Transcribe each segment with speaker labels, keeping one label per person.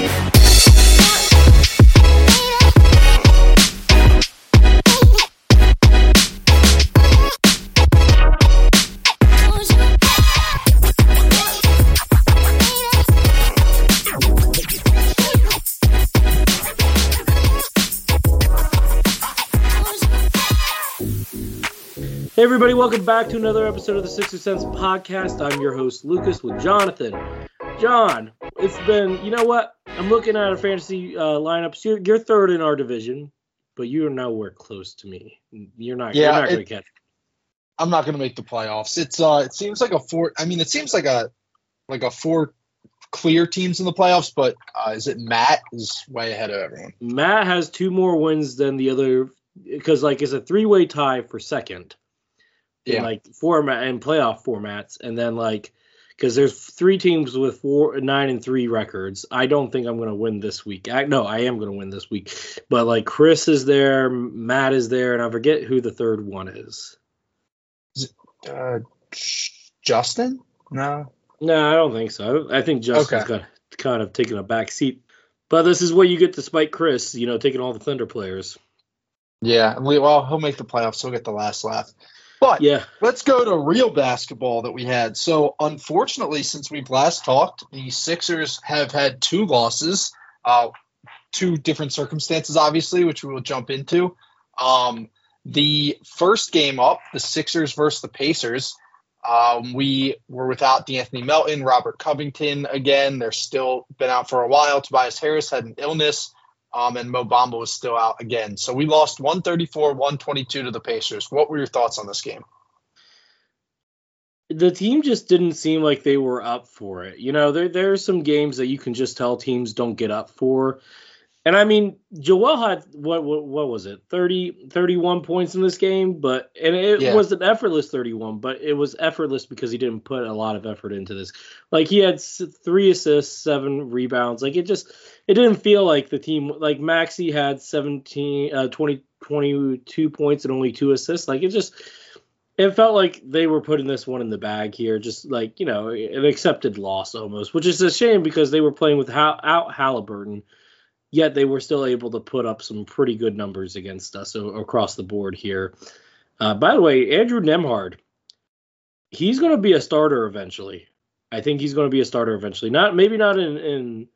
Speaker 1: Hey everybody, welcome back to another episode of the Sixer Sense podcast. I'm your host Lucas with Jonathan. John, it's been you know what? I'm looking at a fantasy uh, lineups. You're, you're third in our division, but you're nowhere close to me. You're not.
Speaker 2: Yeah,
Speaker 1: you're not going to catch.
Speaker 2: I'm not going to make the playoffs. It's uh, it seems like a four. I mean, it seems like a like a four clear teams in the playoffs. But uh, is it Matt is way ahead of everyone?
Speaker 1: Matt has two more wins than the other because like it's a three way tie for second. in
Speaker 2: Yeah.
Speaker 1: like format and playoff formats, and then like because there's three teams with four nine and three records. I don't think I'm gonna win this week. I, no, I am gonna win this week, but like Chris is there, Matt is there, and I forget who the third one is.
Speaker 2: Uh, Justin? No.
Speaker 1: No, I don't think so. I think Justin's
Speaker 2: Okay.
Speaker 1: got kind of taken a back seat. But this is what you get to spite Chris, you know, taking all the Thunder players.
Speaker 2: Yeah. we- Well, he'll make the playoffs. He'll get the last laugh. But
Speaker 1: Yeah,
Speaker 2: let's go to real basketball that we had. So, unfortunately, since we've last talked, the Sixers have had two losses, uh, two different circumstances, obviously, which we will jump into. Um, the first game up, the Sixers versus the Pacers, um, we were without D'Anthony Melton, Robert Covington again. They're still been out for a while. Tobias Harris had an illness, um, and Mo Bamba was still out again. So we lost 134 122 to the Pacers. What were your thoughts on this game?
Speaker 1: the team just didn't seem like they were up for it. You know, there there are some games that you can just tell teams don't get up for. And I mean, Joel had what what, what was it? 30 31 points in this game, but and it
Speaker 2: Yeah.
Speaker 1: was an effortless 31, but it was effortless because he didn't put a lot of effort into this. Like he had 3 assists, 7 rebounds. Like it just it didn't feel like the team like Maxey had 17 uh 20 22 points and only 2 assists. Like it just it felt like they were putting this one in the bag here, just like you know, an accepted loss almost, which is a shame because they were playing without out Haliburton, yet they were still able to put up some pretty good numbers against us o- across the board here. Uh, by the way, Andrew Nembhard, he's going to be a starter eventually. I think he's going to be a starter eventually. Not maybe not in in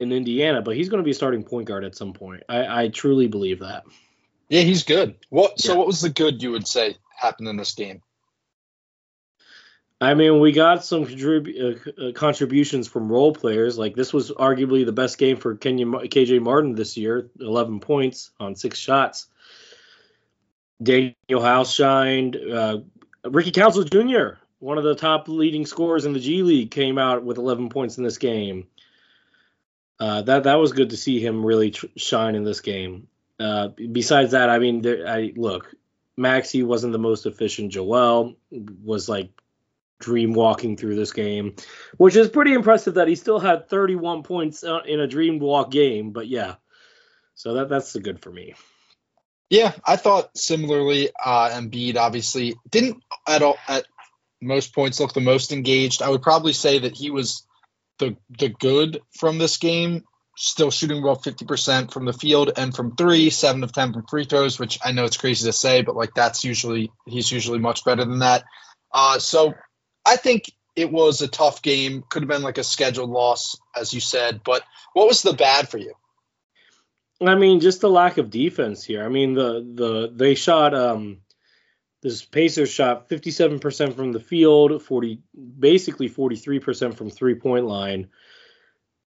Speaker 1: in Indiana, but he's going to be a starting point guard at some point. I, I truly believe that.
Speaker 2: Yeah, he's good. What? So,
Speaker 1: Yeah.
Speaker 2: what was the good you would say happened in this game?
Speaker 1: I mean, we got some contrib- uh, uh, contributions from role players. Like this was arguably the best game for Kenyon KJ Martin this year, 11 points on six shots. Danuel House shined. Uh, Ricky Council Jr., one of the top leading scorers in the G League, came out with 11 points in this game. Uh, that that was good to see him really tr- shine in this game. Uh, besides that, I mean, there, I look, Maxey wasn't the most efficient. Joel was like dream walking through this game, which is pretty impressive that he still had 31 points uh, in a dream walk game. But yeah, so that that's the good for me.
Speaker 2: Yeah, I thought similarly. Uh, Embiid obviously didn't at all at most points look the most engaged. I would probably say that he was the the good from this game. Still shooting fifty percent from the field and from three, seven of ten from free throws, which I know it's crazy to say, but like that's usually he's usually much better than that. Uh, so I think it was a tough game. Could have been like a scheduled loss, as you said. But what was the bad for you?
Speaker 1: I mean, just the lack of defense here. I mean, the the they shot um this Pacers shot 57% from the field, 40 basically 43% from three point line.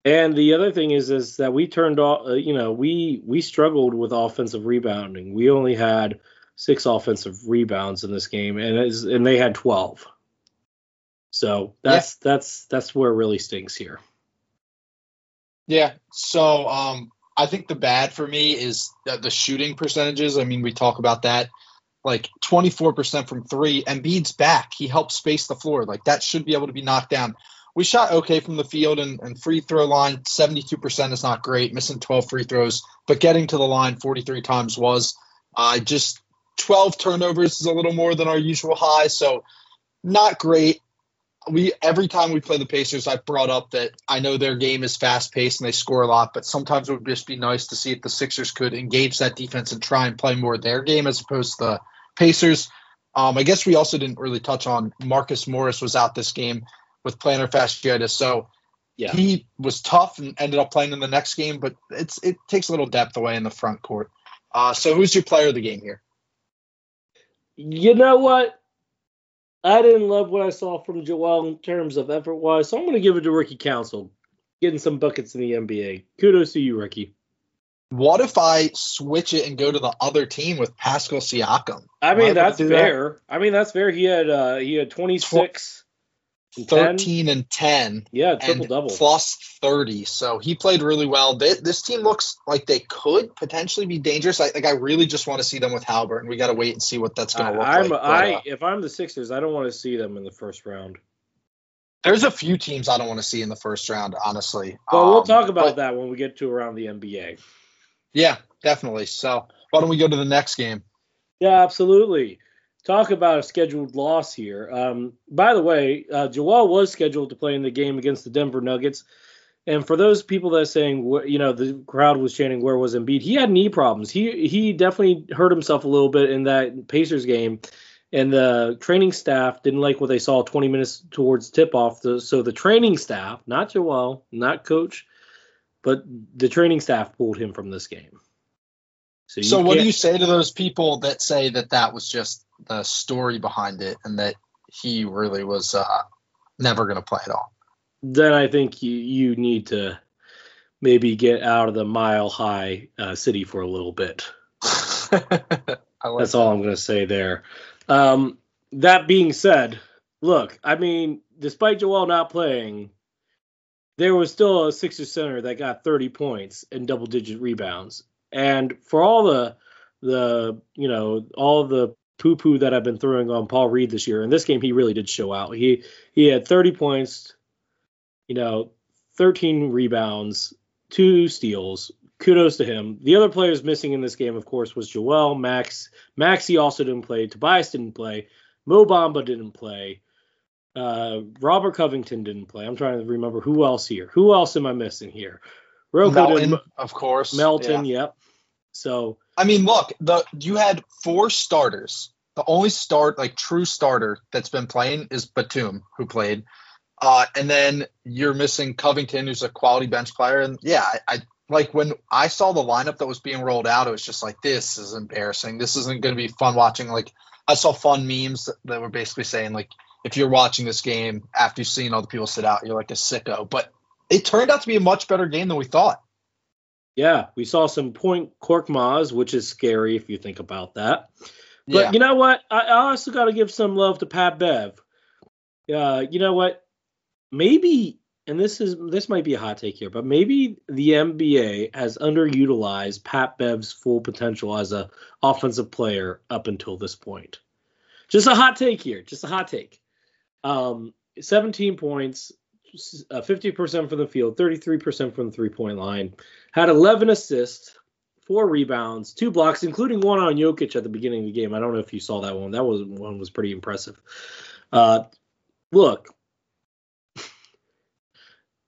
Speaker 1: And the other thing is is that we turned off uh, you know, we we struggled with offensive rebounding. We only had six offensive rebounds in this game and and they had 12. So that's yeah. that's that's where it really stinks here.
Speaker 2: Yeah. So um I think the bad for me is the shooting percentages. I mean, we talk about that like 24% from three. Embiid's back. He helped space the floor. Like that should be able to be knocked down. We shot okay from the field and, and free throw line. 72% is not great, missing 12 free throws, but getting to the line 43 times was. Uh, just 12 turnovers is a little more than our usual high. So not great we every time we play the Pacers, I've brought up that I know their game is fast paced and they score a lot, but sometimes it would just be nice to see if the Sixers could engage that defense and try and play more their game as opposed to the Pacers. Um, I guess we also didn't really touch on Marcus Morris was out this game with plantar fasciitis, so yeah. he was tough and ended up playing in the next game, but it's it takes a little depth away in the front court. Uh, so who's your player of the game here?
Speaker 1: You know what? I didn't love what I saw from Joel in terms of effort wise, so I'm going to give it to Ricky Council, getting some buckets in the NBA. Kudos to you, Ricky.
Speaker 2: What if I switch it and go to the other team with Pascal Siakam?
Speaker 1: I mean, that's fair. That? I mean, that's fair. He had uh, he had 26
Speaker 2: 13 and 10.
Speaker 1: Yeah, triple double.
Speaker 2: Plus 30. So he played really well. They, this team looks like they could potentially be dangerous. I like I really just want to see them with Halbert, and We got to wait and see what that's going to look
Speaker 1: I'm,
Speaker 2: like.
Speaker 1: I uh, if I'm the Sixers, I don't want to see them in the first round.
Speaker 2: There's a few teams I don't want to see in the first round, honestly.
Speaker 1: Well, um, we'll talk about but, that when we get to around the NBA.
Speaker 2: Yeah, definitely. So why don't we go to the next game?
Speaker 1: Yeah, absolutely talk about a scheduled loss here. Um, by the way, uh, Joel was scheduled to play in the game against the Denver Nuggets. And for those people that are saying, you know, the crowd was chanting, "Where was Embiid?" He had knee problems. He he definitely hurt himself a little bit in that Pacers game, and the training staff didn't like what they saw 20 minutes towards tip off. So the training staff, not Joel, not coach, but the training staff pulled him from this game.
Speaker 2: So, so what do you say to those people that say that that was just the story behind it and that he really was uh, never going to play at all.
Speaker 1: Then I think you you need to maybe get out of the mile high uh, city for a little bit. like That's that. all I'm going to say there. Um, that being said, look, I mean, despite Joel not playing, there was still a Sixers center that got 30 points and double digit rebounds. And for all the the you know all the poo poo that I've been throwing on Paul Reed this year. In this game, he really did show out. He he had 30 points, you know, 13 rebounds, two steals. Kudos to him. The other players missing in this game, of course, was Joel, Max. Maxey also didn't play. Tobias didn't play. Mo Bamba didn't play. Uh, Robert Covington didn't play. I'm trying to remember who else here. Who else am I missing here?
Speaker 2: Rocco Melton, of course.
Speaker 1: Melton, yeah. yep. So
Speaker 2: I mean, look, the you had four starters. The only start, like true starter that's been playing is Batum, who played. Uh, and then you're missing Covington, who's a quality bench player. And yeah, I, I like when I saw the lineup that was being rolled out, it was just like, this is embarrassing. This isn't going to be fun watching. Like, I saw fun memes that were basically saying, like, if you're watching this game after you've seen all the people sit out, you're like a sicko. But it turned out to be a much better game than we thought.
Speaker 1: Yeah, we saw some point Korkmaz, which is scary if you think about that. But yeah. you know what? I, I also got to give some love to Pat Bev. Uh, you know what? Maybe, and this is this might be a hot take here, but maybe the NBA has underutilized Pat Bev's full potential as a offensive player up until this point. Just a hot take here. Just a hot take. Um, 17 points, 50% from the field, 33% from the three point line. Had 11 assists, four rebounds, two blocks, including one on Jokic at the beginning of the game. I don't know if you saw that one. That was one was pretty impressive. Uh, look,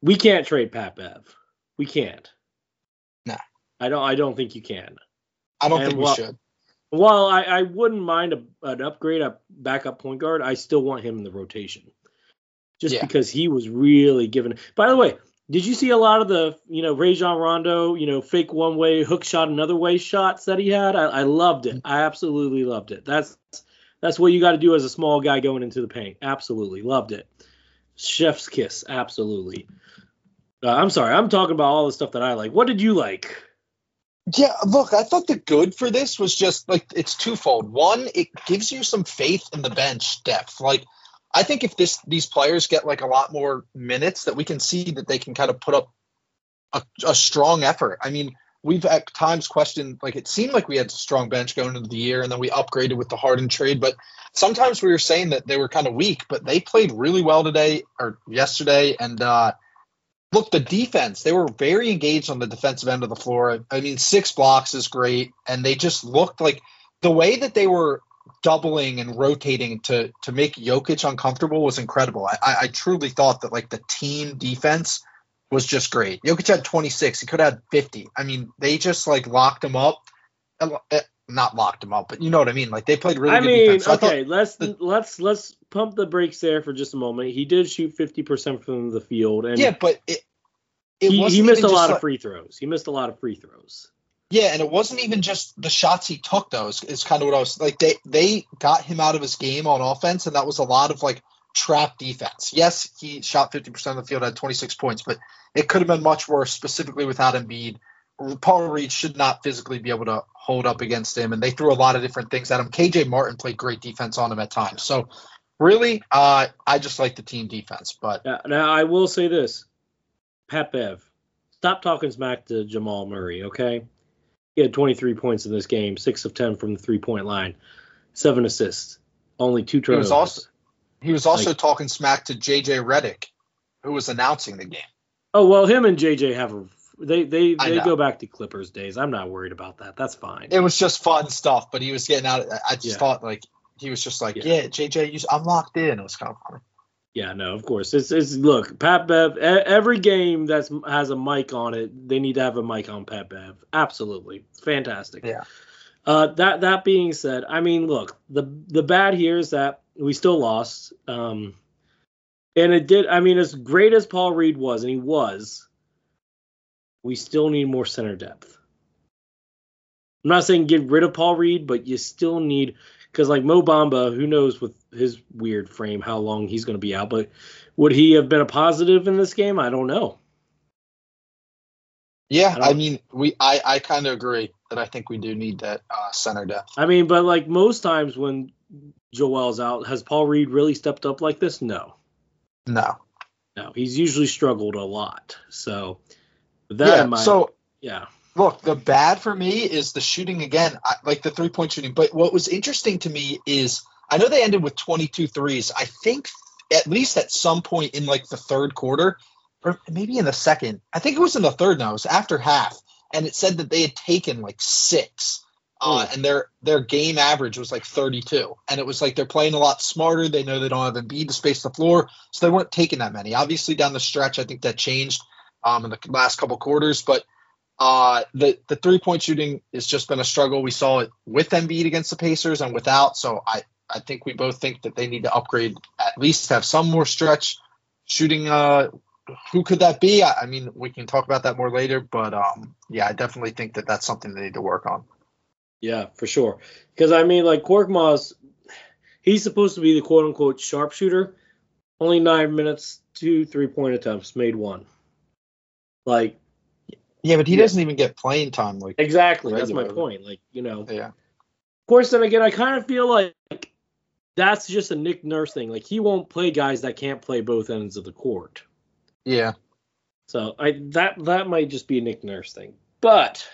Speaker 1: we can't trade Pat Bev. We can't.
Speaker 2: No,
Speaker 1: I don't. I don't think you can.
Speaker 2: I don't and think we should.
Speaker 1: While I, I wouldn't mind a, an upgrade, a backup point guard, I still want him in the rotation just
Speaker 2: Yeah.
Speaker 1: because he was really giving. By the way, did you see a lot of the you know Rajon Rondo you know fake one way hook shot another way shots that he had? I, I loved it. I absolutely loved it. That's that's what you got to do as a small guy going into the paint. Absolutely loved it. Chef's kiss. Absolutely. Uh, I'm sorry. I'm talking about all the stuff that I like. What did you like?
Speaker 2: Yeah, look, I thought the good for this was just like it's twofold. One, it gives you some faith in the bench depth. Like I think if this these players get like a lot more minutes that we can see that they can kind of put up a, a strong effort. I mean, we've at times questioned like it seemed like we had a strong bench going into the year and then we upgraded with the Harden trade, but sometimes we were saying that they were kind of weak, but they played really well today or yesterday and uh look, the defense, they were very engaged on the defensive end of the floor. I mean, six blocks is great. And they just looked like the way that they were doubling and rotating to to make Jokic uncomfortable was incredible. I, I, I truly thought that like the team defense was just great. Jokic had 26. He could have had 50. I mean, they just like locked him up. Uh, Not locked him up, but you know what I mean. Like they played really
Speaker 1: I
Speaker 2: good
Speaker 1: mean,
Speaker 2: defense. So I thought-
Speaker 1: okay, let's
Speaker 2: the-
Speaker 1: let's let's pump the brakes there for just a moment. He did shoot 50% from the field, and
Speaker 2: yeah, but it, it
Speaker 1: he, he missed a lot
Speaker 2: like-
Speaker 1: of free throws. He missed a lot of free throws.
Speaker 2: Yeah, and it wasn't even just the shots he took though. Is, kind of what I was like. They they got him out of his game on offense, and that was a lot of like trap defense. Yes, he shot fifty percent of the field, had twenty six points, but it could have been much worse, specifically without Embiid. Paul Reed should not physically be able to hold up against him, and they threw a lot of different things at him. KJ Martin played great defense on him at times. So really, uh, I just like the team defense. But
Speaker 1: Now, now I will say this, Pat Bev, stop talking smack to Jamal Murray, okay? He had 23 points in this game, six of 10 from the three point line, seven assists, only two
Speaker 2: he
Speaker 1: turnovers.
Speaker 2: was also he was also
Speaker 1: Like-
Speaker 2: talking smack to JJ Redick, who was announcing the game.
Speaker 1: oh well, him and JJ have a they they they go back to Clippers days. I'm not worried about that. That's fine.
Speaker 2: it was just fun stuff, but he was getting out. I just
Speaker 1: Yeah.
Speaker 2: thought like he was just like,
Speaker 1: Yeah.
Speaker 2: yeah, JJ, you, I'm locked in. It was kind of funny.
Speaker 1: Yeah, no, of course. It's it's look, Pat Bev. Every game that's has a mic on it, they need to have a mic on Pat Bev. Absolutely, fantastic.
Speaker 2: Yeah.
Speaker 1: Uh, that that being said, I mean, look, the the bad here is that we still lost. Um, and it did. I mean, as great as Paul Reed was, and he was, we still need more center depth. I'm not saying get rid of Paul Reed, but you still need because like Mo Bamba, who knows with his weird frame how long he's going to be out, but would he have been a positive in this game? I don't know.
Speaker 2: Yeah,
Speaker 1: I
Speaker 2: I, mean, we I I kind of agree that I think we do need that uh, center depth.
Speaker 1: I mean, but like most times when Joel's out, has Paul Reed really stepped up like this? No,
Speaker 2: No.
Speaker 1: no. He's usually struggled a lot. So that
Speaker 2: yeah.
Speaker 1: in mind,
Speaker 2: So
Speaker 1: yeah,
Speaker 2: look, the bad for me is the shooting again, I, like the three point shooting. But what was interesting to me is I know they ended with 22 threes. I think at least at some point in like the third quarter, or maybe in the second, I think it was in the third now, it was after half, and it said that they had taken like six. Uh, and their their game average was like 32, and it was like they're playing a lot smarter. They know they don't have Embiid to space the floor, so they weren't taking that many. Obviously, down the stretch, I think that changed um, in the last couple quarters, but uh, the the three point shooting has just been a struggle. We saw it with Embiid against the Pacers and without. So I I think we both think that they need to upgrade at least have some more stretch shooting. Uh, who could that be? I, I mean, we can talk about that more later. But um, yeah, I definitely think that that's something they need to work on.
Speaker 1: yeah, for sure. Because I mean, like Korkmaz, he's supposed to be the quote unquote sharpshooter. Only nine minutes, two three point attempts, made one. Like
Speaker 2: Yeah, but he
Speaker 1: Yeah.
Speaker 2: doesn't even get playing time. Like
Speaker 1: exactly, that's my point. Like you know,
Speaker 2: yeah,
Speaker 1: Of course, then again, I kind of feel like that's just a Nick Nurse thing. Like he won't play guys that can't play both ends of the court.
Speaker 2: yeah.
Speaker 1: So I that that might just be a Nick Nurse thing. But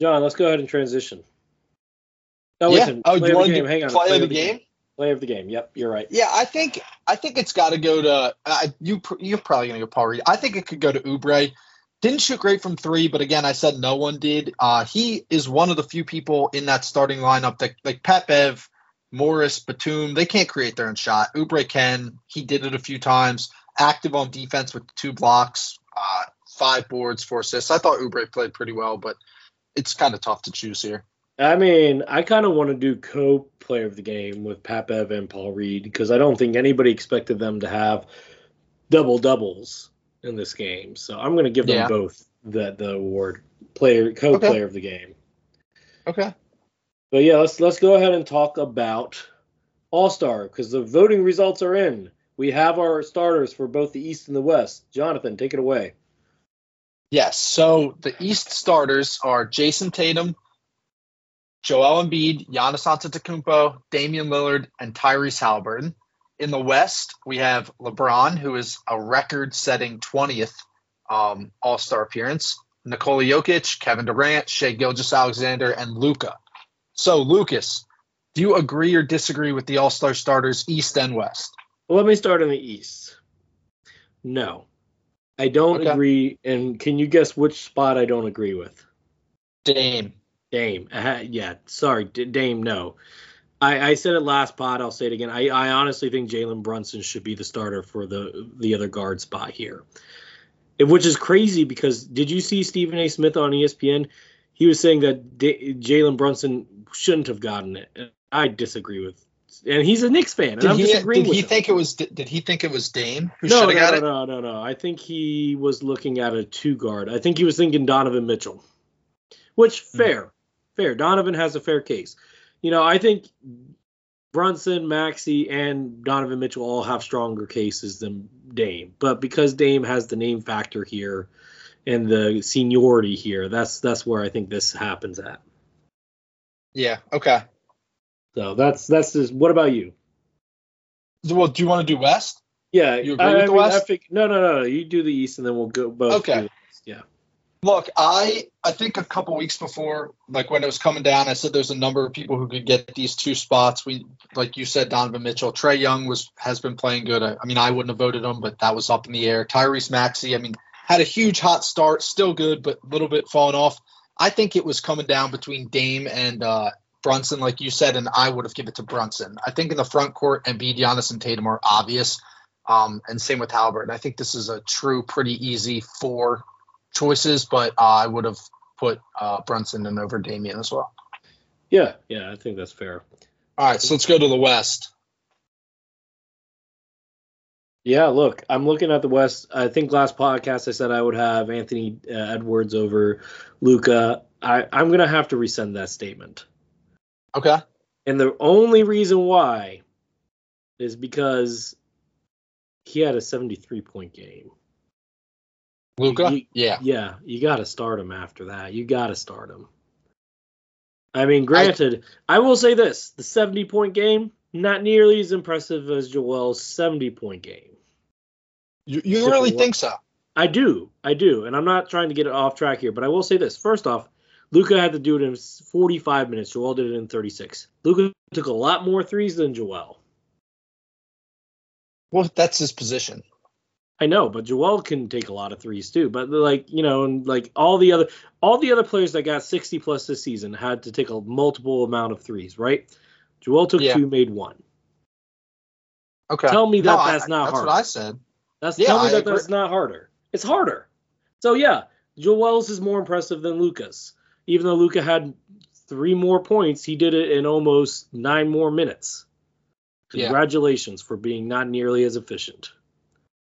Speaker 1: John, let's go ahead and transition. Oh,
Speaker 2: yeah.
Speaker 1: listen,
Speaker 2: oh,
Speaker 1: play
Speaker 2: you
Speaker 1: of the game. Hang on.
Speaker 2: play of the game?
Speaker 1: Play of the game. Yep, you're right.
Speaker 2: Yeah, I think I think it's got to go to uh, you. You're probably gonna go Paul Reed. I think it could go to Oubre. Didn't shoot great from three, but again, I said no one did. Uh, he is one of the few people in that starting lineup that like Pat Bev, Morris, Batum. They can't create their own shot. Oubre can. He did it a few times. Active on defense with two blocks, uh, five boards, four assists. I thought Oubre played pretty well, but it's kind of tough to choose here.
Speaker 1: I mean, I kind of want to do co-player of the game with Pat Bev and Paul Reed because I don't think anybody expected them to have double doubles in this game. So I'm going to give them
Speaker 2: Yeah.
Speaker 1: both the the award player co-player
Speaker 2: Okay.
Speaker 1: of the game.
Speaker 2: Okay.
Speaker 1: But yeah, let's let's go ahead and talk about All Star because the voting results are in. We have our starters for both the East and the West. Jonathan, take it away.
Speaker 2: Yes. So the East starters are Jayson Tatum, Joel Embiid, Giannis Antetokounmpo, Damian Lillard, and Tyrese Haliburton. In the West, we have LeBron, who is a record-setting 20th um, All-Star appearance. Nikola Jokic, Kevin Durant, Shai Gilgeous-Alexander, and Luka. So, Lucas, do you agree or disagree with the All-Star starters, East and West?
Speaker 1: Well, let me start in the East. No, I don't
Speaker 2: Okay.
Speaker 1: agree. And can you guess which spot I don't agree with?
Speaker 2: Dame.
Speaker 1: Dame. Uh, yeah, sorry, D- Dame. No, I, I said it last pod. I'll say it again. I, I honestly think Jalen Brunson should be the starter for the the other guard spot here, It- which is crazy because did you see Stephen A. Smith on ESPN? He was saying that D- Jalen Brunson shouldn't have gotten it. I disagree with, and he's a Knicks fan, and
Speaker 2: Did
Speaker 1: I'm
Speaker 2: he, did he think it was? Did he think it was Dame who
Speaker 1: no,
Speaker 2: should
Speaker 1: no,
Speaker 2: have got
Speaker 1: no,
Speaker 2: it?
Speaker 1: no, no, no. I think he was looking at a two guard. I think he was thinking Donovan Mitchell, which
Speaker 2: Hmm.
Speaker 1: fair, fair. Donovan has a fair case. You know, I think Brunson, Maxey, and Donovan Mitchell all have stronger cases than Dame, but because Dame has the name factor here and the seniority here, that's that's where I think this happens at.
Speaker 2: Yeah. Okay.
Speaker 1: So that's that's just. What about you?
Speaker 2: Well, do you want to do West?
Speaker 1: Yeah,
Speaker 2: You agree
Speaker 1: I,
Speaker 2: with
Speaker 1: I
Speaker 2: the
Speaker 1: mean,
Speaker 2: West?
Speaker 1: think no, no, no, no. You do the East, and then we'll go both.
Speaker 2: Okay.
Speaker 1: do the West. Yeah.
Speaker 2: Look, I I think a couple weeks before, like when it was coming down, I said there's a number of people who could get these two spots. We, like you said, Donovan Mitchell, Trey Young was has been playing good. I, I mean, I wouldn't have voted him, but that was up in the air. Tyrese Maxey, I mean, had a huge hot start, still good, but a little bit falling off. I think it was coming down between Dame and uh, Brunson, like you said, and I would have given it to Brunson. I think in the front court, Embiid, Giannis, and Tatum are obvious, um, and same with Haliburton. I think this is a true, pretty easy four choices, but uh, I would have put uh, Brunson in over Damian as well.
Speaker 1: Yeah, yeah, I think that's fair.
Speaker 2: All right, so let's go to the West.
Speaker 1: Yeah, look, I'm looking at the West. I think last podcast I said I would have Anthony uh, Edwards over Luka. I, I'm gonna have to resend that statement,
Speaker 2: Okay.
Speaker 1: and the only reason why is because he had a 73 point game.
Speaker 2: Luka?
Speaker 1: You-
Speaker 2: yeah.
Speaker 1: Yeah, you got to start him after that. You got to start him. I mean, granted, I, will say this: the 70 point game not nearly as impressive as Joel's 70 point game.
Speaker 2: You, you
Speaker 1: So
Speaker 2: really think so?
Speaker 1: I do, I do, and I'm not trying to get it off track here, but I will say this: first off, Luka had to do it in 45 minutes. Joel did it in 36. Luka took a lot more threes than Joel.
Speaker 2: Well, that's his position.
Speaker 1: I know, but Joel can take a lot of threes too. But like you know, and like all the other all the other players that got 60 plus this season had to take a multiple amount of threes, right? Joel took
Speaker 2: Yeah.
Speaker 1: two, made one.
Speaker 2: Okay.
Speaker 1: Tell me that
Speaker 2: No, I-
Speaker 1: that's not hard.
Speaker 2: That's what I said.
Speaker 1: That's
Speaker 2: Yeah,
Speaker 1: tell me
Speaker 2: I
Speaker 1: that
Speaker 2: agree.
Speaker 1: that's not harder. It's harder. So yeah, Joel's is more impressive than Luka's. Even though Luka had three more points, he did it in almost nine more minutes.
Speaker 2: Yeah.
Speaker 1: Congratulations for being not nearly as efficient.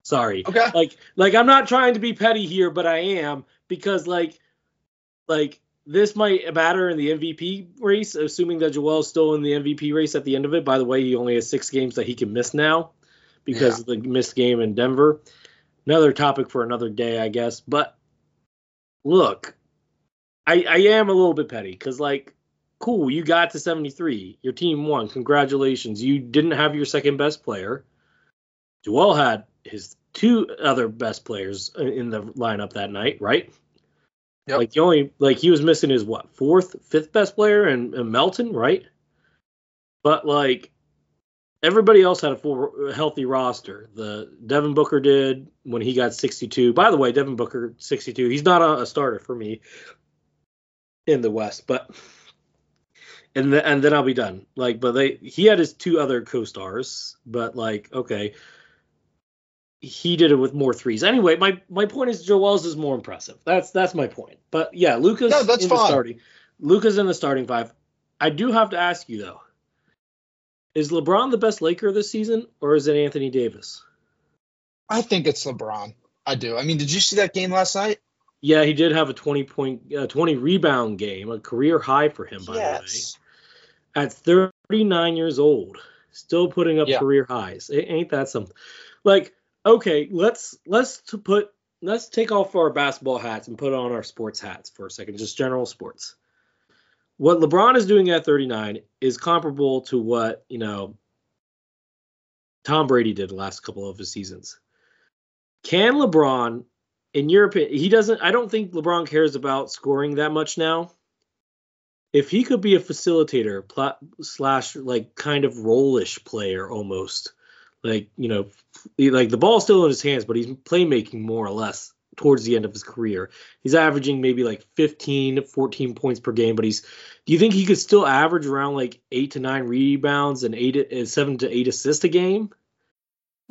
Speaker 1: Sorry.
Speaker 2: Okay.
Speaker 1: Like like I'm not trying to be petty here, but I am because like like this might matter in the MVP race, assuming that Joel's still in the MVP race at the end of it. By the way, he only has six games that he can miss now because of the missed game in Denver. Another topic for another day, I guess. But look, I I am a little bit petty because like, cool, you got to 73. Your team won. Congratulations. You didn't have your second best player. Joel had his two other best players in the lineup that night, right?
Speaker 2: Yep.
Speaker 1: Like the only like he was missing his what fourth, fifth best player and, and Melton, right? But like everybody else had a full healthy roster. The Devin Booker did when he got 62. By the way, Devin Booker 62. He's not a, a starter for me in the West, but and the, and then I'll be done. Like, but they he had his two other co-stars, but like okay, he did it with more threes. Anyway, my my point is Joel's is more impressive. That's that's my point. But yeah, Luka's
Speaker 2: No, that's
Speaker 1: in the
Speaker 2: fine.
Speaker 1: starting. Luka's in the starting five. I do have to ask you though: Is LeBron the best Laker this season, or is it Anthony Davis?
Speaker 2: I think it's LeBron. I do. I mean, did you see that game last night?
Speaker 1: Yeah, he did have a 20 point, uh, 20 rebound game, a career high for him, by yes. the way. At 39 years old, still putting up yeah. career highs. It ain't that something? Like, okay, let's let's to put let's take off our basketball hats and put on our sports hats for a second, just general sports. What LeBron is doing at 39 is comparable to what, you know, Tom Brady did the last couple of his seasons. Can LeBron, in your opinion, he doesn't, I don't think LeBron cares about scoring that much now. If he could be a facilitator pl- slash like kind of rollish player almost, like, you know, like the ball's still in his hands, but he's playmaking more or less towards the end of his career. He's averaging maybe like 15, 14 points per game, but he's do you think he could still average around like 8 to 9 rebounds and 8 uh, 7 to 8 assists a game?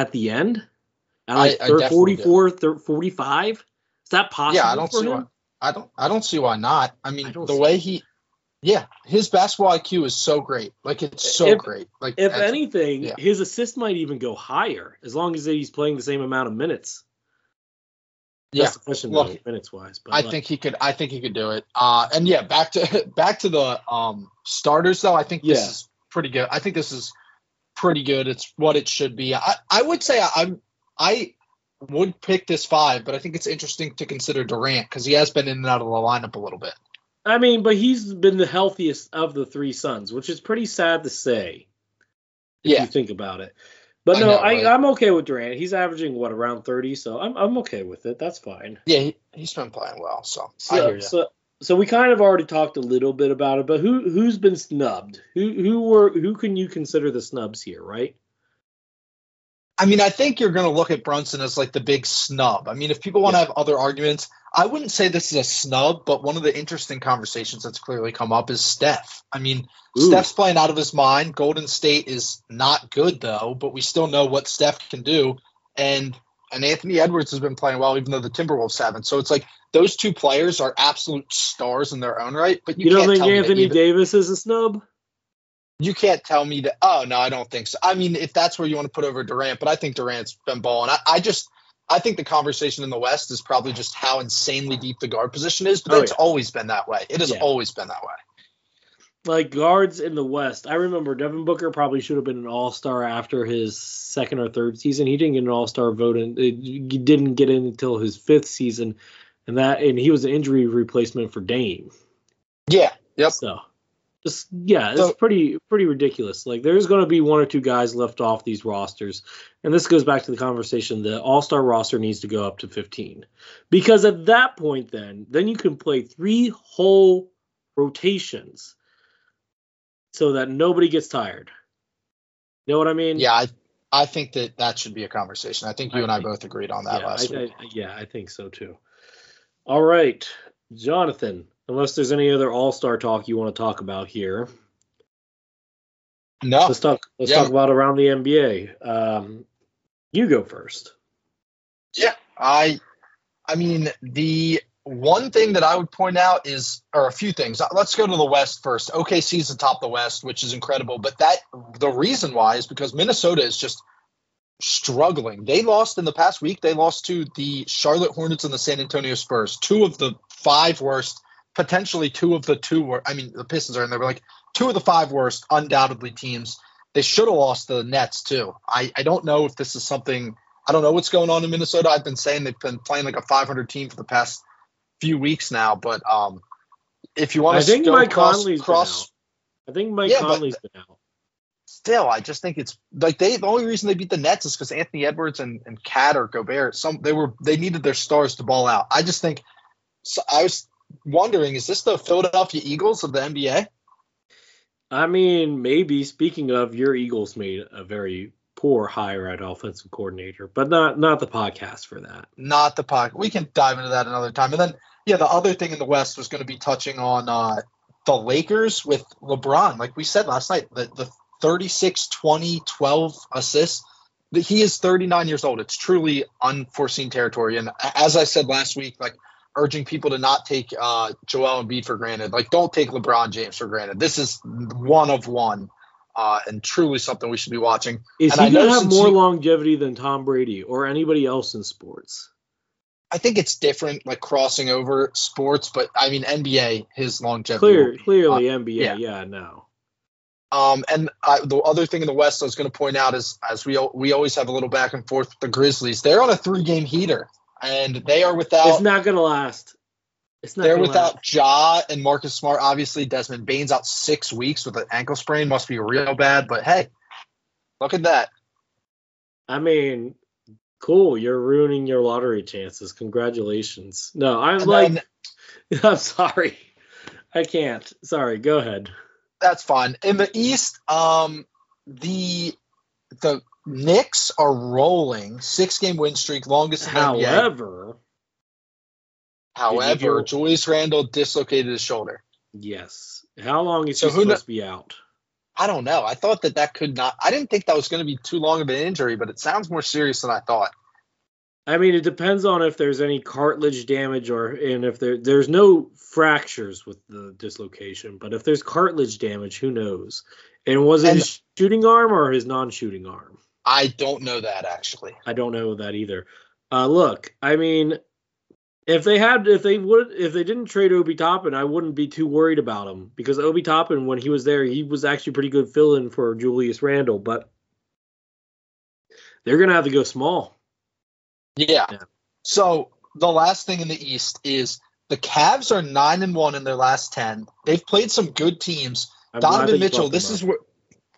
Speaker 1: At the end? At like I, I 44, 45? Is that possible?
Speaker 2: Yeah, I don't see him? why. I don't. I don't see why not. I mean, I the way he, yeah, his basketball IQ is so great. Like it's so
Speaker 1: if,
Speaker 2: great. Like
Speaker 1: if anything, yeah. his assist might even go higher as long as he's playing the same amount of minutes.
Speaker 2: That's yeah, the
Speaker 1: question Look, minutes wise.
Speaker 2: But I think he could. I think he could do it. Uh, and yeah, back to back to the um starters though. I think this yeah. is pretty good. I think this is pretty good. It's what it should be. I, I would say I, am I would pick this five, but I think it's interesting to consider Durant because he has been in and out of the lineup a little bit.
Speaker 1: I mean, but he's been the healthiest of the three Suns, which is pretty sad to say. If yeah. you think about it. But no, I, know? I am okay with Durant. He's averaging what around 30, so I'm I'm okay with it. That's fine.
Speaker 2: Yeah, he, has been playing well, so, so I hear you.
Speaker 1: So, so we kind of already talked a little bit about it, but who who's been snubbed? Who who were who can you consider the snubs here, right?
Speaker 2: I mean, I think you're going to look at Brunson as like the big snub. I mean, if people want to yeah. have other arguments, I wouldn't say this is a snub, but one of the interesting conversations that's clearly come up is Steph. I mean, Ooh. Steph's playing out of his mind. Golden State is not good though, but we still know what Steph can do. And and Anthony Edwards has been playing well, even though the Timberwolves haven't. So it's like those two players are absolute stars in their own right. But you,
Speaker 1: you don't think Anthony either, Davis is a snub?
Speaker 2: You can't tell me that. Oh no, I don't think so. I mean, if that's where you want to put over Durant, but I think Durant's been balling. I, I just, I think the conversation in the West is probably just how insanely deep the guard position is. But oh, it's yeah. always been that way. It has yeah. always been that way
Speaker 1: like guards in the West, I remember Devin Booker probably should have been an All Star after his second or third season. He didn't get an All Star vote, and uh, he didn't get in until his fifth season, and that and he was an injury replacement for Dame.
Speaker 2: Yeah. Yep.
Speaker 1: So, just yeah, it's so, pretty pretty ridiculous. Like there's going to be one or two guys left off these rosters, and this goes back to the conversation. The All Star roster needs to go up to 15, because at that point, then then you can play three whole rotations so that nobody gets tired. You know what I mean?
Speaker 2: Yeah, I I think that that should be a conversation. I think you I and think, I both agreed on that
Speaker 1: yeah,
Speaker 2: last
Speaker 1: I,
Speaker 2: week.
Speaker 1: I, yeah, I think so too. All right, Jonathan. Unless there's any other All Star talk you want to talk about here.
Speaker 2: No.
Speaker 1: Let's talk. Let's yeah. talk about around the NBA. Um, you go first.
Speaker 2: Yeah, I. I mean the one thing that I would point out is, or a few things. Let's go to the West first. OKC's atop the West, which is incredible. But that the reason why is because Minnesota is just struggling. They lost in the past week. They lost to the Charlotte Hornets and the San Antonio Spurs, two of the five worst potentially two of the two were. I mean, the Pistons are in there, but like two of the five worst, undoubtedly teams. They should have lost the Nets too. I I don't know if this is something. I don't know what's going on in Minnesota. I've been saying they've been playing like a 500 team for the past few weeks now, but um, if you want to,
Speaker 1: I
Speaker 2: think
Speaker 1: Mike
Speaker 2: cross,
Speaker 1: Conley's
Speaker 2: cross
Speaker 1: out. I think Mike
Speaker 2: Yeah, but-
Speaker 1: been out.
Speaker 2: still, I just think it's like they the only reason they beat the Nets is because Anthony Edwards and and Cat or Gobert some they were they needed their stars to ball out. I just think so I was wondering is this the Philadelphia Eagles of the NBA?
Speaker 1: I mean, maybe speaking of your Eagles made a very poor hire at offensive coordinator, but not not the podcast for that.
Speaker 2: Not the pocket. We can dive into that another time. And then yeah, the other thing in the West was going to be touching on uh the Lakers with LeBron. Like we said last night, the the 36 20 12 assists he is 39 years old. It's truly unforeseen territory. And as I said last week, like urging people to not take uh, Joel Embiid for granted. Like don't take LeBron James for granted. This is one of one, uh, and truly something we should be watching.
Speaker 1: Is
Speaker 2: And
Speaker 1: he
Speaker 2: know
Speaker 1: gonna have more longevity than Tom Brady or anybody else in sports?
Speaker 2: I think it's different, like crossing over sports, but I mean NBA, his longevity.
Speaker 1: Clear, clearly NBA.
Speaker 2: yeah.
Speaker 1: Yeah, no.
Speaker 2: Um, and I, the other thing in the West I was going to point out is, as we we always have a little back and forth with the Grizzlies. They're on a three game heater, and they are without.
Speaker 1: It's not gonna last. It's not.
Speaker 2: They're without
Speaker 1: last.
Speaker 2: Ja and Marcus Smart. Obviously, Desmond Bane's out six weeks with an ankle sprain. Must be real bad. But hey, look at that.
Speaker 1: I mean, cool. You're ruining your lottery chances. Congratulations. No, I'm
Speaker 2: And
Speaker 1: like,
Speaker 2: then-
Speaker 1: I'm sorry. I can't. Sorry. Go ahead.
Speaker 2: that's fine. In the East, um, the the Knicks are rolling six game win streak, longest in the NBA.
Speaker 1: However,
Speaker 2: However, Julius Randle dislocated his shoulder.
Speaker 1: yes. How long is
Speaker 2: So
Speaker 1: he supposed to be out?
Speaker 2: I don't know. I thought that that could not. I didn't think that was going to be too long of an injury, but it sounds more serious than I thought.
Speaker 1: I mean, it depends on if there's any cartilage damage or and if there there's no fractures with the dislocation, but if there's cartilage damage, who knows? And was it
Speaker 2: And-
Speaker 1: his shooting arm or his non-shooting arm?
Speaker 2: I don't know that actually.
Speaker 1: I don't know that either. Uh, look, I mean, if they had, if they would, if they didn't trade Obi Toppin, I wouldn't be too worried about him because Obi Toppin, when he was there, he was actually pretty good fill-in for Julius Randle. But they're gonna have to go small.
Speaker 2: Yeah.
Speaker 1: Yeah.
Speaker 2: So the last thing in the East is the Cavs are nine and one in their last ten. They've played some good teams.
Speaker 1: I'm
Speaker 2: Donovan Mitchell. This is where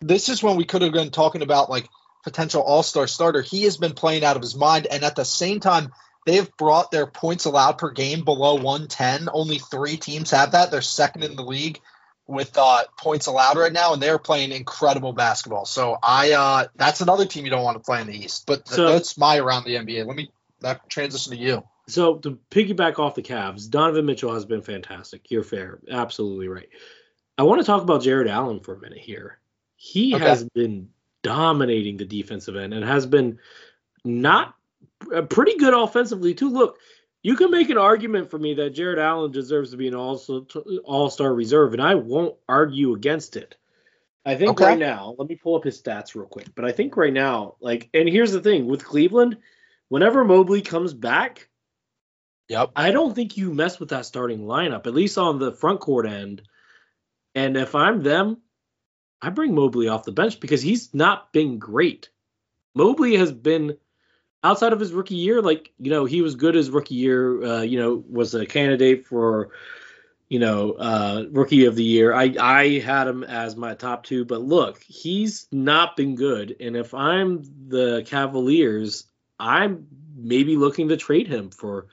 Speaker 2: this is when we could have been talking about like potential All Star starter. He has been playing out of his mind, and at the same time, they have brought their points allowed per game below 110. Only three teams have that. They're second in the league with uh, points allowed right now, and they're playing incredible basketball. So I, uh, that's another team you don't want to play in the East. But th-
Speaker 1: So-
Speaker 2: that's my around the NBA. Let me that transition to you.
Speaker 1: So to piggyback off the Cavs, Donovan Mitchell has been fantastic. You're fair, absolutely right. I want to talk about Jarrett Allen for a minute here. He
Speaker 2: Okay.
Speaker 1: has been dominating the defensive end and has been not Uh, pretty good offensively too. Look, you can make an argument for me that Jarrett Allen deserves to be an all all star reserve, and I won't argue against it. I think
Speaker 2: Okay.
Speaker 1: right now, let me pull up his stats real quick. But I think right now, like, and here's the thing with Cleveland, whenever Mobley comes back,
Speaker 2: Yep.
Speaker 1: I don't think you mess with that starting lineup, at least on the front court end. And if I'm them, I bring Mobley off the bench because he's not been great. Mobley has been outside of his rookie year, like you know, he was good his rookie year. Uh, you know, was a candidate for you know uh, rookie of the year. I I had him as my top two, but look, he's not been good. And if I'm the Cavaliers, I'm maybe looking to trade him for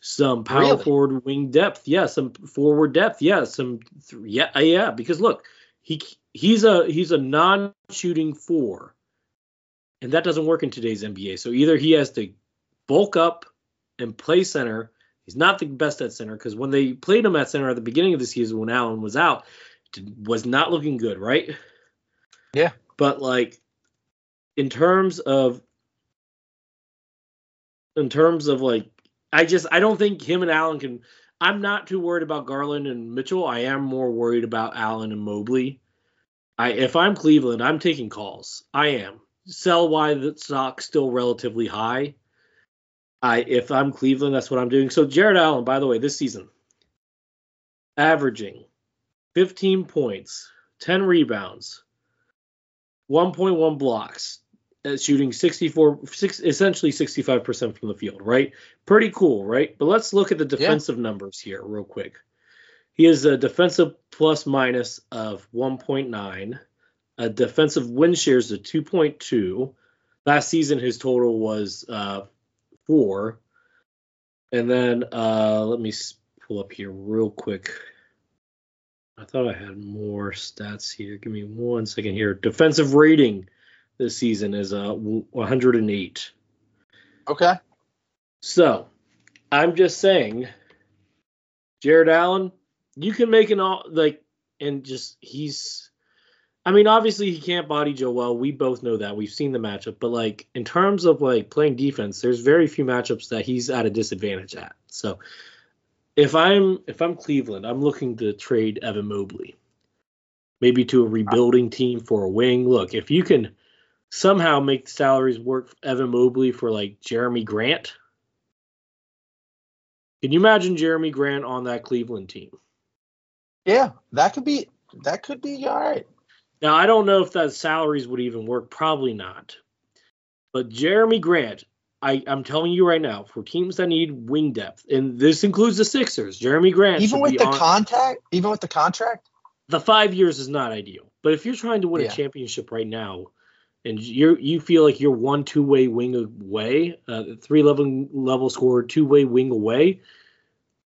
Speaker 1: some power
Speaker 2: Really?
Speaker 1: forward wing depth. Yeah, some forward depth. Yeah, some th- yeah yeah. Because look, he he's a he's a non-shooting four, and that doesn't work in today's NBA. So either he has to bulk up and play center. He's not the best at center because when they played him at center at the beginning of the season when Allen was out, was not looking good, right?
Speaker 2: Yeah.
Speaker 1: But like in terms of in terms of like I just I don't think him and Allen can I'm not too worried about Garland and Mitchell. I am more worried about Allen and Mobley. I if I'm Cleveland, I'm taking calls. I am. Sell why the stock's still relatively high. I if I'm Cleveland, that's what I'm doing. So Jarrett Allen, by the way, this season, averaging 15 points, 10 rebounds, 1.1 blocks, uh, shooting 64, six, essentially 65% from the field, right? Pretty cool, right? But let's look at the defensive yeah. numbers here real quick. He has a defensive plus minus of 1.9, a defensive win shares of 2.2. Last season, his total was uh, four. And then uh, let me pull up here real quick. I thought I had more stats here. Give me one second here. Defensive rating this season is uh 108.
Speaker 2: Okay.
Speaker 1: So, I'm just saying, Jarrett Allen, you can make an all like, and just he's. I mean, obviously he can't body Joel. We both know that. We've seen the matchup, but like in terms of like playing defense, there's very few matchups that he's at a disadvantage at. So if I'm if I'm Cleveland, I'm looking to trade Evan Mobley, maybe to a rebuilding team for a wing. Look, if you can somehow make the salaries work Evan Mobley for like Jerami Grant, can you imagine Jerami Grant on that Cleveland team?
Speaker 2: Yeah, that could be that could be all right.
Speaker 1: Now I don't know if that salaries would even work. Probably not. But Jerami Grant, I, I'm telling you right now, for teams that need wing depth, and this includes the Sixers, Jerami Grant.
Speaker 2: Even with the on, contact, even with the contract,
Speaker 1: the five years is not ideal. But if you're trying to win yeah. a championship right now, and you you feel like you're one two way wing away, uh, three level level score, two way wing away,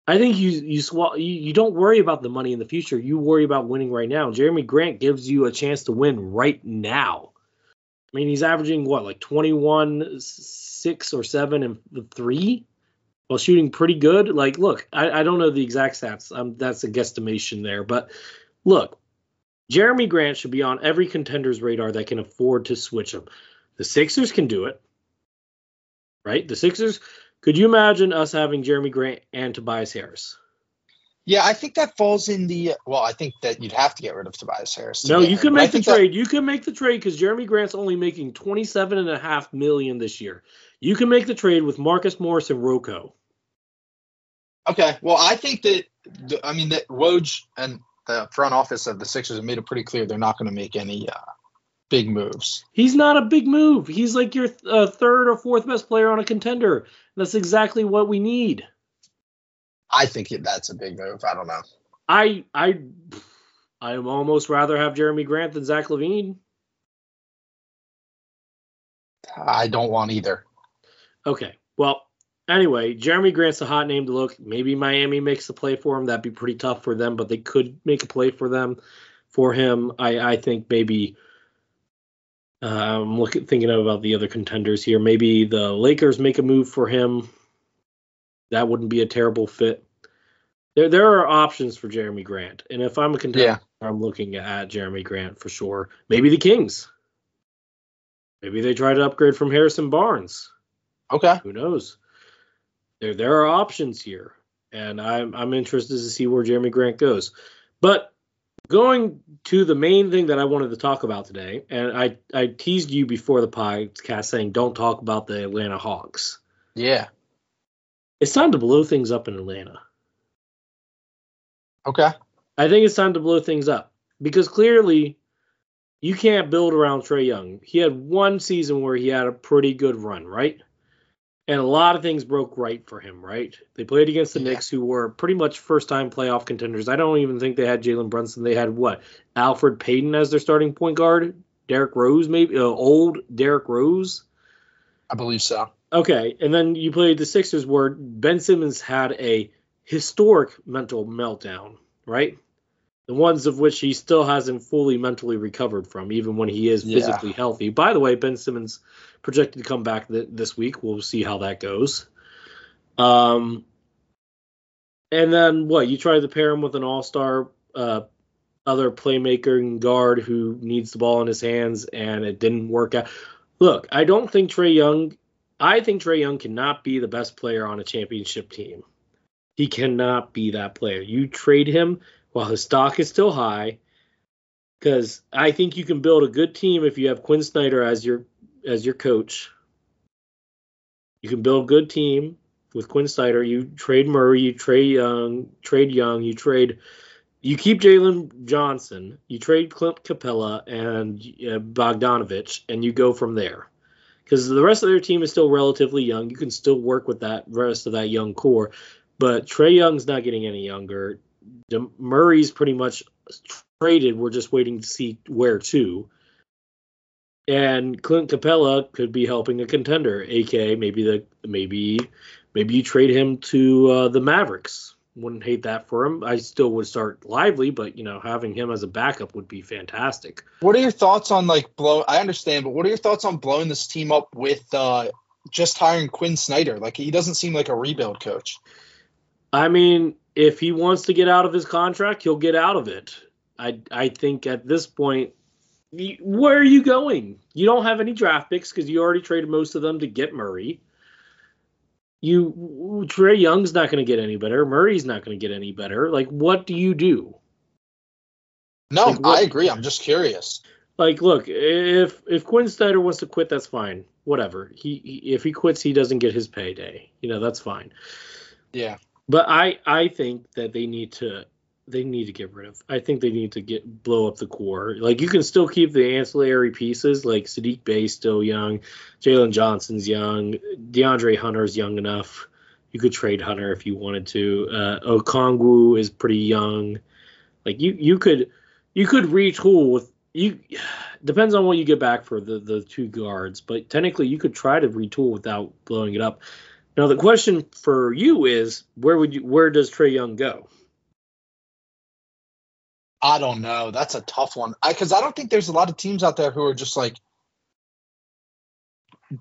Speaker 1: I think you you, you you don't worry about the money in the future. You worry about winning right now. Jerami Grant gives you a chance to win right now. I mean, he's averaging what like 21 six or seven and three while shooting pretty good. Like, look, I, I don't know the exact stats. Um, that's a guesstimation there, but look, Jerami Grant should be on every contender's radar that can afford to switch him. The Sixers can do it, right? The Sixers. Could you imagine us having Jerami Grant and Tobias Harris?
Speaker 2: Yeah, I think that falls in the. Well, I think that you'd have to get rid of Tobias Harris.
Speaker 1: No, you can make the trade. That, you can make the trade because Jerami Grant's only making twenty-seven and a half million this year. You can make the trade with Marcus Morris and Rocco.
Speaker 2: Okay. Well, I think that I mean that Woj and the front office of the Sixers have made it pretty clear they're not going to make any uh, big moves.
Speaker 1: He's not a big move. He's like your uh, third or fourth best player on a contender. That's exactly what we need.
Speaker 2: I think that's a big move. I don't know.
Speaker 1: I I I almost rather have Jerami Grant than Zach LaVine.
Speaker 2: I don't want either.
Speaker 1: Okay. Well, anyway, Jerami Grant's a hot name to look. Maybe Miami makes a play for him. That'd be pretty tough for them, but they could make a play for them for him. I, I think maybe uh, I'm looking thinking about the other contenders here. Maybe the Lakers make a move for him. That wouldn't be a terrible fit. There there are options for Jerami Grant, and if I'm a contender, yeah. I'm looking at Jerami Grant for sure. Maybe the Kings. Maybe they try to upgrade from Harrison Barnes.
Speaker 2: Okay.
Speaker 1: Who knows? There there are options here, and I'm I'm interested to see where Jerami Grant goes. But going to the main thing that I wanted to talk about today, and I I teased you before the podcast saying don't talk about the Atlanta Hawks.
Speaker 2: Yeah.
Speaker 1: It's time to blow things up in Atlanta.
Speaker 2: Okay.
Speaker 1: I think it's time to blow things up because clearly you can't build around Trae Young. He had one season where he had a pretty good run, right? And a lot of things broke right for him, right? They played against the yeah. Knicks, who were pretty much first time playoff contenders. I don't even think they had Jalen Brunson. They had what? Elfrid Payton as their starting point guard? Derrick Rose, maybe? Uh, old Derrick Rose?
Speaker 2: I believe so.
Speaker 1: Okay. And then you played the Sixers, where Ben Simmons had a historic mental meltdown, right? The ones of which he still hasn't fully mentally recovered from, even when he is physically yeah. healthy. By the way, Ben Simmons projected to come back th- this week. We'll see how that goes. Um, and then what? You try to pair him with an all-star, uh, other playmaker and guard who needs the ball in his hands, and it didn't work out. Look, I don't think Trae Young. I think Trae Young cannot be the best player on a championship team. He cannot be that player. You trade him while his stock is still high. Because I think you can build a good team if you have Quinn Snyder as your as your coach. You can build a good team with Quinn Snyder. You trade Murray, you trade Young, trade Young, you trade, you keep Jalen Johnson, you trade Clint Capela and uh, Bogdanovic, and you go from there. Because the rest of their team is still relatively young. You can still work with that rest of that young core. But Trae Young's not getting any younger. De- Murray's pretty much traded. We're just waiting to see where to. And Clint Capela could be helping a contender, aka maybe the maybe maybe you trade him to uh, the Mavericks. Wouldn't hate that for him. I still would start Lively, but you know having him as a backup would be fantastic.
Speaker 2: What are your thoughts on like blow? I understand, but what are your thoughts on blowing this team up with uh, just hiring Quinn Snyder? Like he doesn't seem like a rebuild coach.
Speaker 1: I mean, if he wants to get out of his contract, he'll get out of it. I I think at this point, where are you going? You don't have any draft picks because you already traded most of them to get Murray. You Trae Young's not going to get any better. Murray's not going to get any better. Like, what do you do?
Speaker 2: No, like, what, I agree. I'm just curious.
Speaker 1: Like, look, if if Quinn Snyder wants to quit, that's fine. Whatever. He, he if he quits, he doesn't get his payday. You know, that's fine.
Speaker 2: Yeah.
Speaker 1: But I I think that they need to they need to get rid of. I think they need to get blow up the core. Like you can still keep the ancillary pieces, like Saddiq Bey still young, Jalen Johnson's young, DeAndre Hunter's young enough. You could trade Hunter if you wanted to. Uh, Okongwu is pretty young. Like you you could you could retool with you. Depends on what you get back for the the two guards, but technically you could try to retool without blowing it up. Now the question for you is where would you where does Trae Young go?
Speaker 2: I don't know. That's a tough one. I Because I, I, don't think there's a lot of teams out there who are just like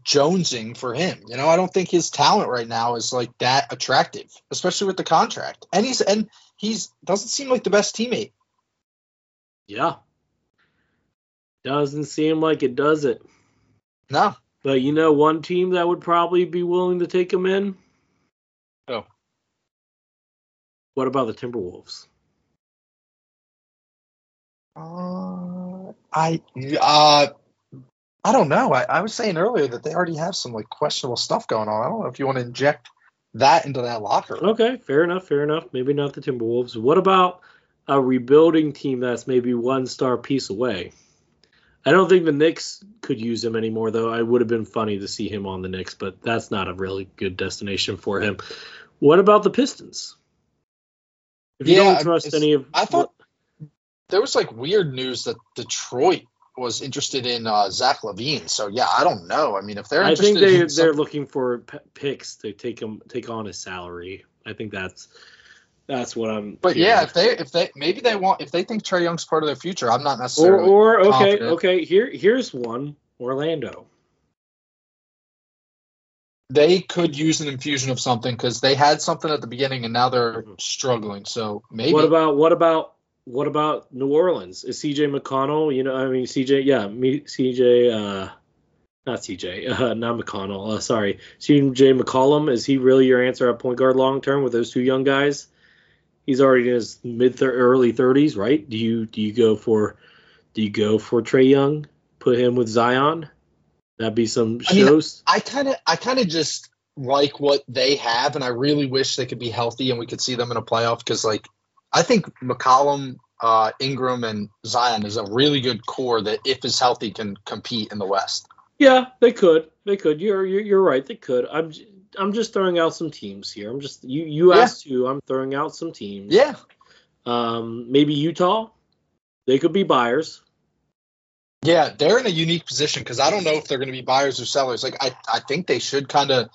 Speaker 2: jonesing for him. You know, I don't think his talent right now is like that attractive, especially with the contract. And he's and he's doesn't seem like the best teammate.
Speaker 1: Yeah. Doesn't seem like it does it.
Speaker 2: No.
Speaker 1: But you know, one team that would probably be willing to take him in.
Speaker 2: Oh.
Speaker 1: What about the Timberwolves?
Speaker 2: Uh, I uh, I don't know. I, I was saying earlier that they already have some like questionable stuff going on. I don't know if you want to inject that into that locker.
Speaker 1: Okay, fair enough. Fair enough. Maybe not the Timberwolves. What about a rebuilding team that's maybe one star piece away? I don't think the Knicks could use him anymore, though. I would have been funny to see him on the Knicks, but that's not a really good destination for him. What about the Pistons? If you yeah, don't trust any of,
Speaker 2: I thought there was like weird news that Detroit was interested in uh, Zach LaVine. So yeah, I don't know. I mean, if they're,
Speaker 1: I think they
Speaker 2: they're
Speaker 1: looking for p- picks to take him take on his salary. I think that's that's what I'm.
Speaker 2: But yeah, if they if they maybe they want if they think Trae Young's part of their future, I'm not necessarily.
Speaker 1: Or, or okay, confident. okay. Here here's one. Orlando.
Speaker 2: They could use an infusion of something because they had something at the beginning and now they're mm-hmm. struggling. So maybe.
Speaker 1: What about what about what about New Orleans? Is CJ McConnell? You know, I mean CJ. Yeah, me CJ. Uh, not CJ. Uh, not McConnell. Uh, sorry, CJ McCollum. Is he really your answer at point guard long term with those two young guys? He's already in his mid thir- early 30s, right? Do you do you go for do you go for Trae Young? Put him with Zion? That'd be some shows.
Speaker 2: I kind of I kind of just like what they have, and I really wish they could be healthy and we could see them in a playoff because like I think McCollum, uh, Ingram, and Zion is a really good core that if is healthy can compete in the West.
Speaker 1: Yeah, they could. They could. You're you're, you're right. They could. I'm I'm just throwing out some teams here. I'm just you you yeah. asked who. I'm throwing out some teams.
Speaker 2: Yeah.
Speaker 1: Um, maybe Utah. They could be buyers.
Speaker 2: Yeah, they're in a unique position because I don't know if they're going to be buyers or sellers. Like I, I think they should kind of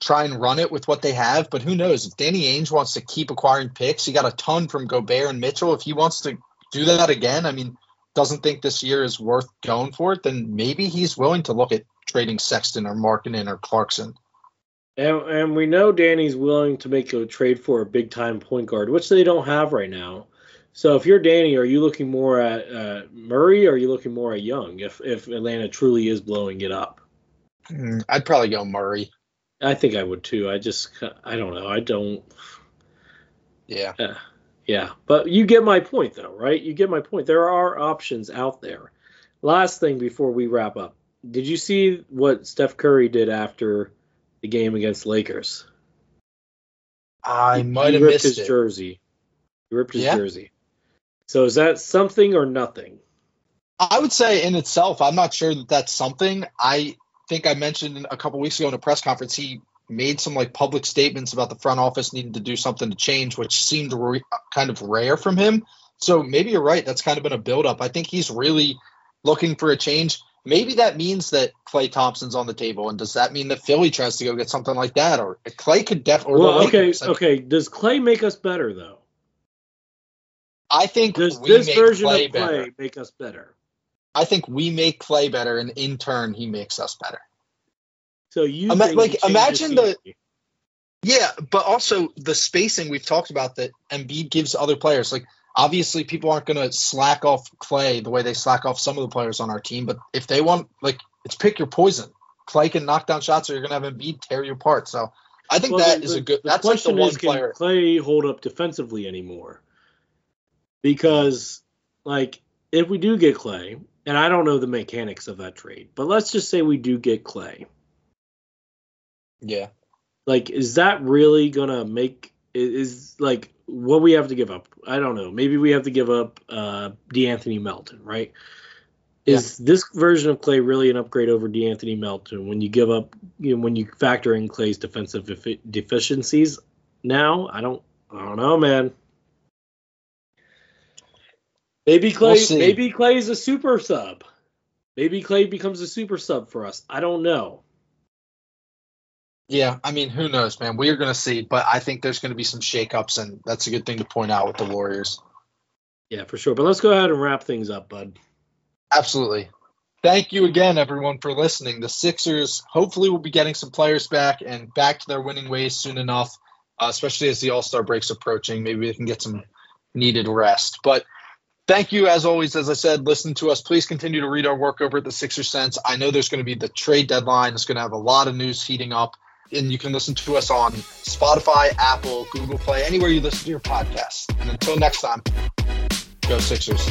Speaker 2: try and run it with what they have, but who knows? If Danny Ainge wants to keep acquiring picks, he got a ton from Gobert and Mitchell. If he wants to do that again, I mean, doesn't think this year is worth going for it, then maybe he's willing to look at trading Sexton or Markkanen or Clarkson.
Speaker 1: And, and we know Danny's willing to make a trade for a big time point guard, which they don't have right now. So if you're Danny, are you looking more at uh, Murray or are you looking more at Young if, if Atlanta truly is blowing it up?
Speaker 2: Hmm, I'd probably go Murray.
Speaker 1: I think I would too. I just, I don't know. I don't.
Speaker 2: Yeah.
Speaker 1: Uh, yeah. But you get my point though, right? You get my point. There are options out there. Last thing before we wrap up. Did you see what Steph Curry did after the game against Lakers.
Speaker 2: I might
Speaker 1: he
Speaker 2: have
Speaker 1: ripped
Speaker 2: missed
Speaker 1: his
Speaker 2: it.
Speaker 1: jersey. He ripped his
Speaker 2: Yeah?
Speaker 1: jersey. So is that something or nothing?
Speaker 2: I would say in itself, I'm not sure that that's something. I think I mentioned a couple weeks ago in a press conference, he made some like public statements about the front office needing to do something to change, which seemed re- kind of rare from him. So maybe you're right. That's kind of been a buildup. I think he's really looking for a change. Maybe that means that Klay Thompson's on the table, and does that mean that Philly tries to go get something like that, or Klay could definitely?
Speaker 1: Well, okay, okay. Does Klay make us better though?
Speaker 2: I think
Speaker 1: Does this version
Speaker 2: Klay
Speaker 1: of Klay
Speaker 2: better.
Speaker 1: make us better?
Speaker 2: I think we make Klay better, and in turn, he makes us better.
Speaker 1: So you
Speaker 2: Ima- like, imagine the-. Yeah, but also the spacing we've talked about that Embiid gives other players. Like obviously people aren't going to slack off Klay the way they slack off some of the players on our team, but if they want like it's pick your poison. Klay can knock down shots or you're going to have Embiid tear you apart. So I think
Speaker 1: Well,
Speaker 2: that
Speaker 1: the-
Speaker 2: is a good
Speaker 1: the
Speaker 2: that's like the
Speaker 1: question
Speaker 2: one
Speaker 1: is, can
Speaker 2: player.
Speaker 1: Klay hold up defensively anymore? Because like if we do get Klay, and I don't know the mechanics of that trade, but let's just say we do get Klay.
Speaker 2: Yeah.
Speaker 1: Like, is that really gonna make is like what we have to give up? I don't know. Maybe we have to give up uh De'Anthony Melton, right? Is this version of Klay really an upgrade over De'Anthony Melton when you give up you know, when you factor in Klay's defensive defi- deficiencies? Now, I don't I don't know, man. Maybe Klay
Speaker 2: We'll
Speaker 1: maybe Klay is a super sub. Maybe Klay becomes a super sub for us. I don't know.
Speaker 2: Yeah, I mean, who knows, man? We're going to see, but I think there's going to be some shakeups and that's a good thing to point out with the Warriors.
Speaker 1: Yeah, for sure. But let's go ahead and wrap things up, bud.
Speaker 2: Absolutely. Thank you again, everyone, for listening. The Sixers hopefully will be getting some players back and back to their winning ways soon enough, uh, especially as the All Star break's approaching. Maybe they can get some needed rest. But thank you, as always. As I said, listen to us. Please continue to read our work over at the Sixer Sense. I know there's going to be the trade deadline. It's going to have a lot of news heating up. And you can listen to us on Spotify, Apple, Google Play, anywhere you listen to your podcast. And until next time, go Sixers.